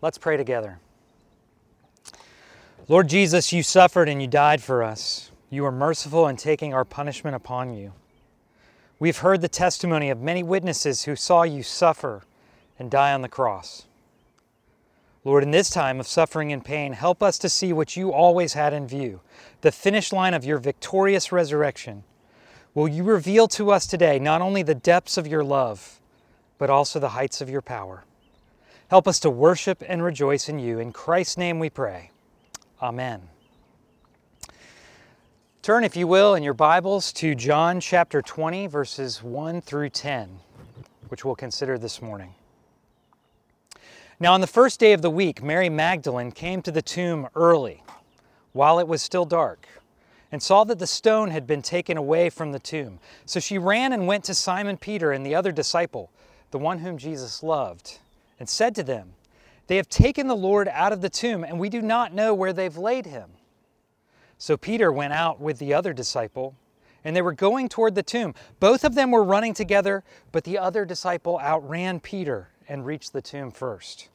Let's pray together. Lord Jesus, you suffered and you died for us. You were merciful in taking our punishment upon you. We've heard the testimony of many witnesses who saw you suffer and die on the cross. Lord, in this time of suffering and pain, help us to see what you always had in view the finish line of your victorious resurrection. Will you reveal to us today not only the depths of your love, but also the heights of your power? Help us to worship and rejoice in you. In Christ's name we pray. Amen. Turn, if you will, in your Bibles to John chapter 20, verses 1 through 10, which we'll consider this morning. Now, on the first day of the week, Mary Magdalene came to the tomb early, while it was still dark, and saw that the stone had been taken away from the tomb. So she ran and went to Simon Peter and the other disciple, the one whom Jesus loved and said to them, They have taken the Lord out of the tomb, and we do not know where they've laid him. So Peter went out with the other disciple, and they were going toward the tomb. Both of them were running together, but the other disciple outran Peter and reached the tomb first.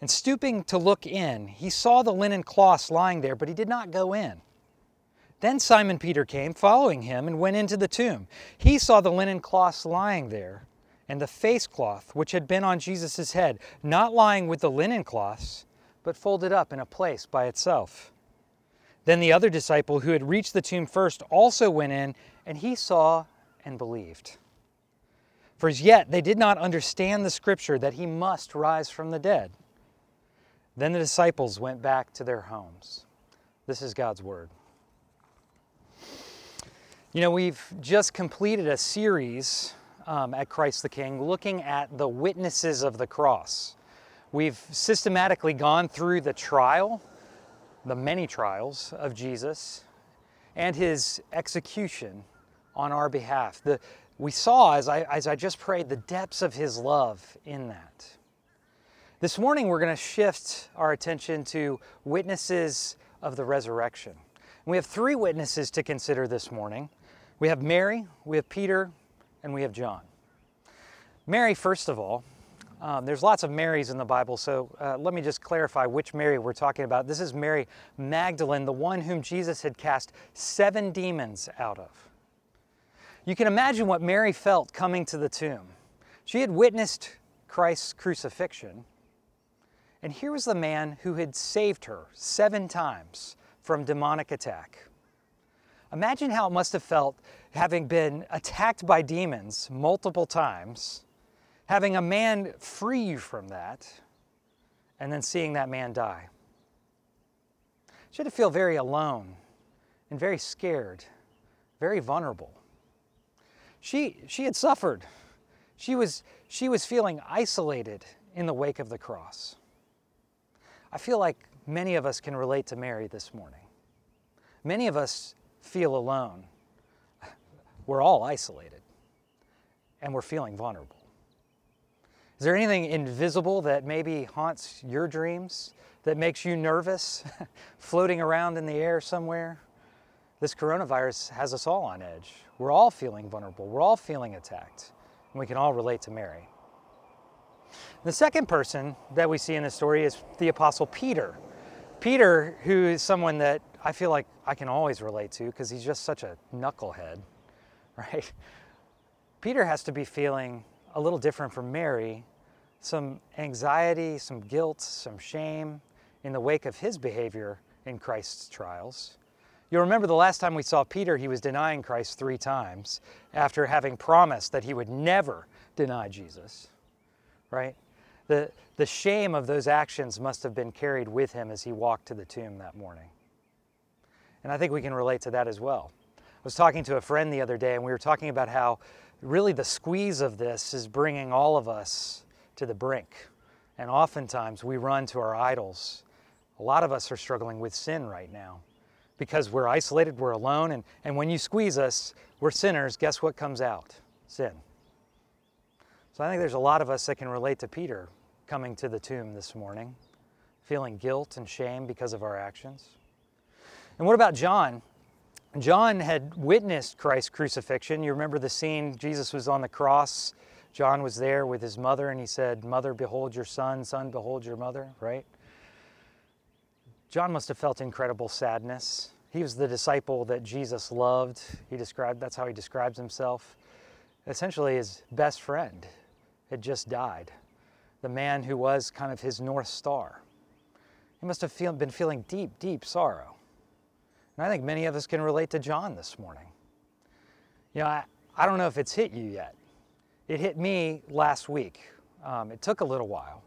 And stooping to look in, he saw the linen cloths lying there, but he did not go in. Then Simon Peter came, following him, and went into the tomb. He saw the linen cloths lying there and the face cloth which had been on Jesus' head, not lying with the linen cloths, but folded up in a place by itself. Then the other disciple who had reached the tomb first also went in, and he saw and believed. For as yet they did not understand the scripture that he must rise from the dead. Then the disciples went back to their homes. This is God's word. You know, we've just completed a series um, at Christ the King looking at the witnesses of the cross. We've systematically gone through the trial, the many trials of Jesus, and his execution on our behalf. The, we saw, as I, as I just prayed, the depths of his love in that. This morning, we're going to shift our attention to witnesses of the resurrection. we have three witnesses to consider this morning. We have Mary, we have Peter, and we have John. Mary, first of all, um, there's lots of Marys in the Bible, so uh, let me just clarify which Mary we're talking about. This is Mary Magdalene, the one whom Jesus had cast seven demons out of. You can imagine what Mary felt coming to the tomb. She had witnessed Christ's crucifixion, and here was the man who had saved her seven times from demonic attack. Imagine how it must have felt having been attacked by demons multiple times, having a man free you from that, and then seeing that man die. She had to feel very alone and very scared, very vulnerable. She, she had suffered. She was, she was feeling isolated in the wake of the cross. I feel like many of us can relate to Mary this morning. Many of us feel alone. We're all isolated and we're feeling vulnerable. Is there anything invisible that maybe haunts your dreams, that makes you nervous, floating around in the air somewhere? This coronavirus has us all on edge. We're all feeling vulnerable. We're all feeling attacked. And we can all relate to Mary. The second person that we see in this story is the Apostle Peter. Peter, who is someone that I feel like I can always relate to because he's just such a knucklehead, right? Peter has to be feeling a little different from Mary, some anxiety, some guilt, some shame in the wake of his behavior in Christ's trials. You'll remember the last time we saw Peter, he was denying Christ three times after having promised that he would never deny Jesus, right? The, the shame of those actions must have been carried with him as he walked to the tomb that morning. And I think we can relate to that as well. I was talking to a friend the other day, and we were talking about how really the squeeze of this is bringing all of us to the brink. And oftentimes we run to our idols. A lot of us are struggling with sin right now because we're isolated, we're alone, and, and when you squeeze us, we're sinners. Guess what comes out? Sin. So I think there's a lot of us that can relate to Peter coming to the tomb this morning, feeling guilt and shame because of our actions. And what about John? John had witnessed Christ's crucifixion. You remember the scene, Jesus was on the cross, John was there with his mother and he said, Mother, behold your son, son, behold your mother, right? John must have felt incredible sadness. He was the disciple that Jesus loved. He described that's how he describes himself. Essentially his best friend had just died. The man who was kind of his north star. He must have feel, been feeling deep, deep sorrow. And I think many of us can relate to John this morning. You know, I, I don't know if it's hit you yet. It hit me last week. Um, it took a little while,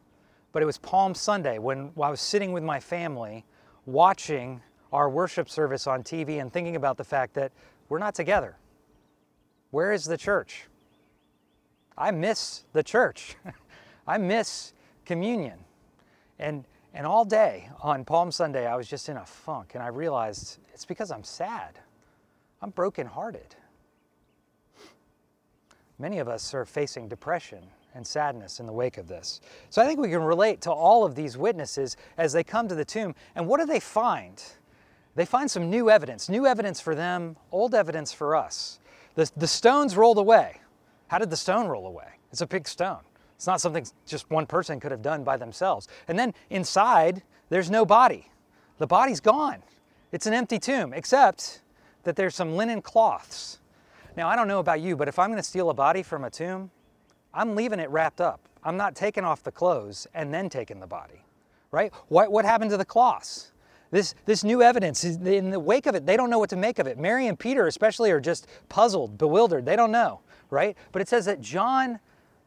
but it was Palm Sunday when I was sitting with my family watching our worship service on TV and thinking about the fact that we're not together. Where is the church? I miss the church. I miss communion. And, and all day on Palm Sunday, I was just in a funk, and I realized it's because I'm sad. I'm brokenhearted. Many of us are facing depression and sadness in the wake of this. So I think we can relate to all of these witnesses as they come to the tomb. And what do they find? They find some new evidence, new evidence for them, old evidence for us. The, the stones rolled away. How did the stone roll away? It's a big stone. It's not something just one person could have done by themselves. And then inside, there's no body. The body's gone. It's an empty tomb, except that there's some linen cloths now, I don't know about you, but if I'm going to steal a body from a tomb, I'm leaving it wrapped up. I'm not taking off the clothes and then taking the body, right? What, what happened to the cloths? This, this new evidence, in the wake of it, they don't know what to make of it. Mary and Peter, especially, are just puzzled, bewildered. They don't know, right? But it says that John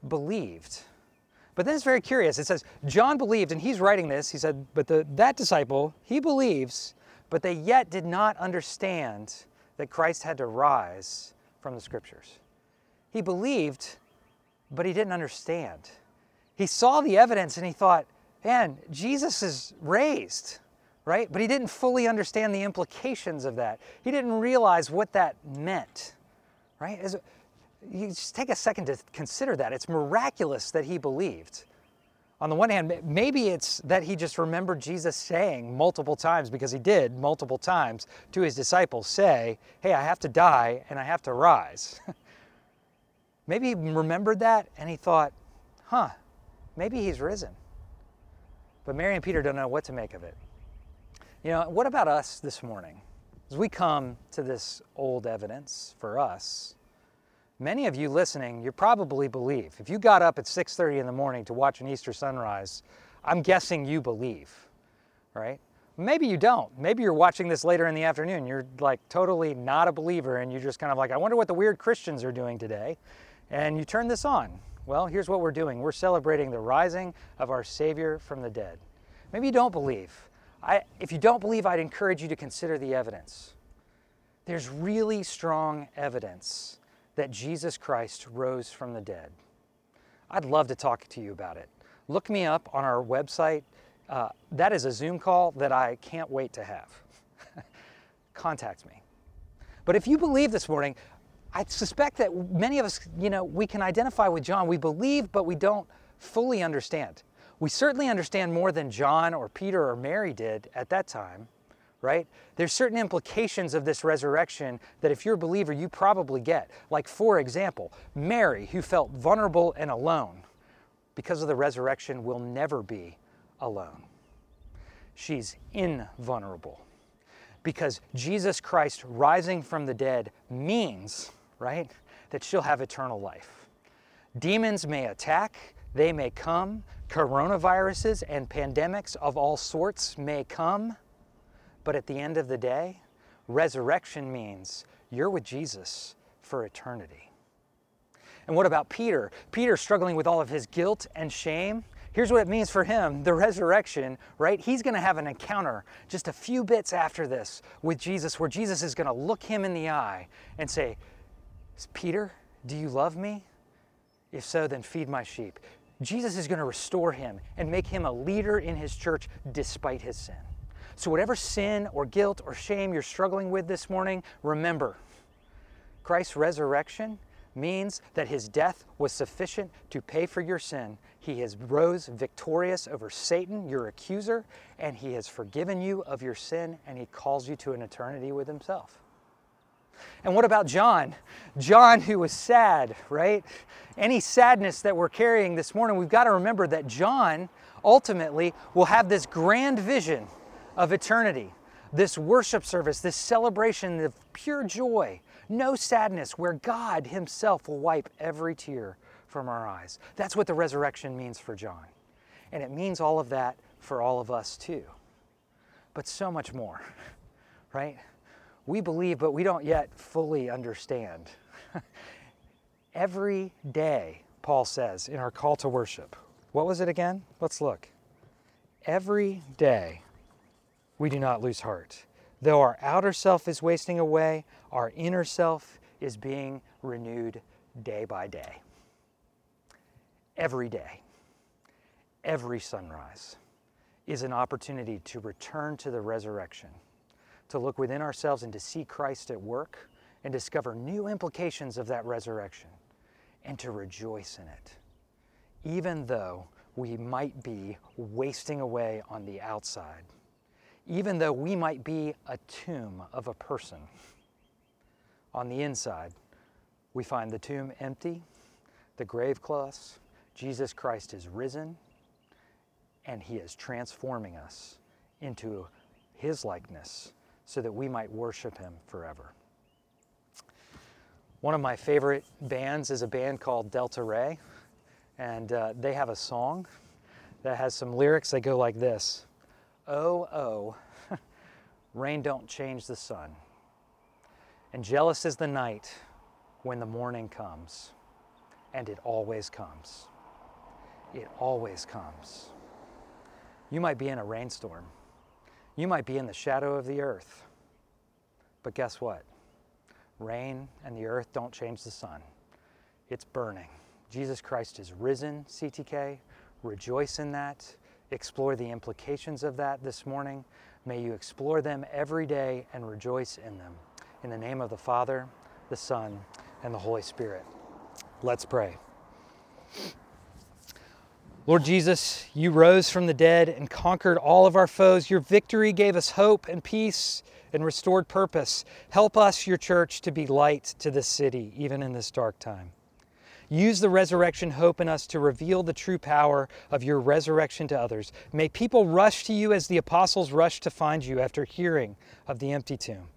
believed. But then it's very curious. It says, John believed, and he's writing this. He said, But the, that disciple, he believes, but they yet did not understand that Christ had to rise from the scriptures. He believed, but he didn't understand. He saw the evidence and he thought, man, Jesus is raised, right? But he didn't fully understand the implications of that. He didn't realize what that meant, right? As, you just take a second to consider that. It's miraculous that he believed on the one hand, maybe it's that he just remembered Jesus saying multiple times, because he did multiple times to his disciples say, Hey, I have to die and I have to rise. maybe he remembered that and he thought, Huh, maybe he's risen. But Mary and Peter don't know what to make of it. You know, what about us this morning? As we come to this old evidence for us, Many of you listening, you probably believe. If you got up at 6:30 in the morning to watch an Easter sunrise, I'm guessing you believe, right? Maybe you don't. Maybe you're watching this later in the afternoon. You're like totally not a believer and you're just kind of like, I wonder what the weird Christians are doing today. And you turn this on. Well, here's what we're doing. We're celebrating the rising of our Savior from the dead. Maybe you don't believe. I, if you don't believe, I'd encourage you to consider the evidence. There's really strong evidence that Jesus Christ rose from the dead. I'd love to talk to you about it. Look me up on our website. Uh, that is a Zoom call that I can't wait to have. Contact me. But if you believe this morning, I suspect that many of us, you know, we can identify with John. We believe, but we don't fully understand. We certainly understand more than John or Peter or Mary did at that time right? There's certain implications of this resurrection that if you're a believer, you probably get. Like, for example, Mary, who felt vulnerable and alone, because of the resurrection, will never be alone. She's invulnerable. Because Jesus Christ rising from the dead means, right, that she'll have eternal life. Demons may attack, they may come, coronaviruses and pandemics of all sorts may come but at the end of the day, resurrection means you're with Jesus for eternity. And what about Peter? Peter struggling with all of his guilt and shame. Here's what it means for him the resurrection, right? He's going to have an encounter just a few bits after this with Jesus, where Jesus is going to look him in the eye and say, Peter, do you love me? If so, then feed my sheep. Jesus is going to restore him and make him a leader in his church despite his sin. So, whatever sin or guilt or shame you're struggling with this morning, remember Christ's resurrection means that his death was sufficient to pay for your sin. He has rose victorious over Satan, your accuser, and he has forgiven you of your sin and he calls you to an eternity with himself. And what about John? John, who was sad, right? Any sadness that we're carrying this morning, we've got to remember that John ultimately will have this grand vision of eternity, this worship service, this celebration of pure joy, no sadness, where God Himself will wipe every tear from our eyes. That's what the resurrection means for John. And it means all of that for all of us too. But so much more, right? We believe, but we don't yet fully understand. Every day, Paul says in our call to worship. What was it again? Let's look. Every day, we do not lose heart. Though our outer self is wasting away, our inner self is being renewed day by day. Every day, every sunrise is an opportunity to return to the resurrection, to look within ourselves and to see Christ at work and discover new implications of that resurrection and to rejoice in it, even though we might be wasting away on the outside, even though we might be a tomb of a person. On the inside, we find the tomb empty, the grave closed, Jesus Christ is risen, and he is transforming us into his likeness so that we might worship him forever. One of my favorite bands is a band called Delta Rae, and uh, they have a song that has some lyrics that go like this Oh, oh, rain don't change the sun, and jealous is the night when the morning comes, and it always comes. It always comes. You might be in a rainstorm. You might be in the shadow of the earth. But guess what? Rain and the earth don't change the sun. It's burning. Jesus Christ is risen, CTK. Rejoice in that. Explore the implications of that this morning. May you explore them every day and rejoice in them. In the name of the Father, the Son, and the Holy Spirit. Let's pray. Lord Jesus, you rose from the dead and conquered all of our foes. Your victory gave us hope and peace and restored purpose. Help us, your church, to be light to this city, even in this dark time. Use the resurrection hope in us to reveal the true power of your resurrection to others. May people rush to you as the apostles rushed to find you after hearing of the empty tomb.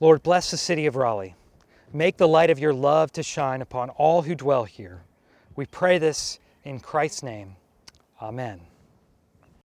Lord, bless the city of Raleigh. Make the light of your love to shine upon all who dwell here. We pray this in Christ's name. Amen.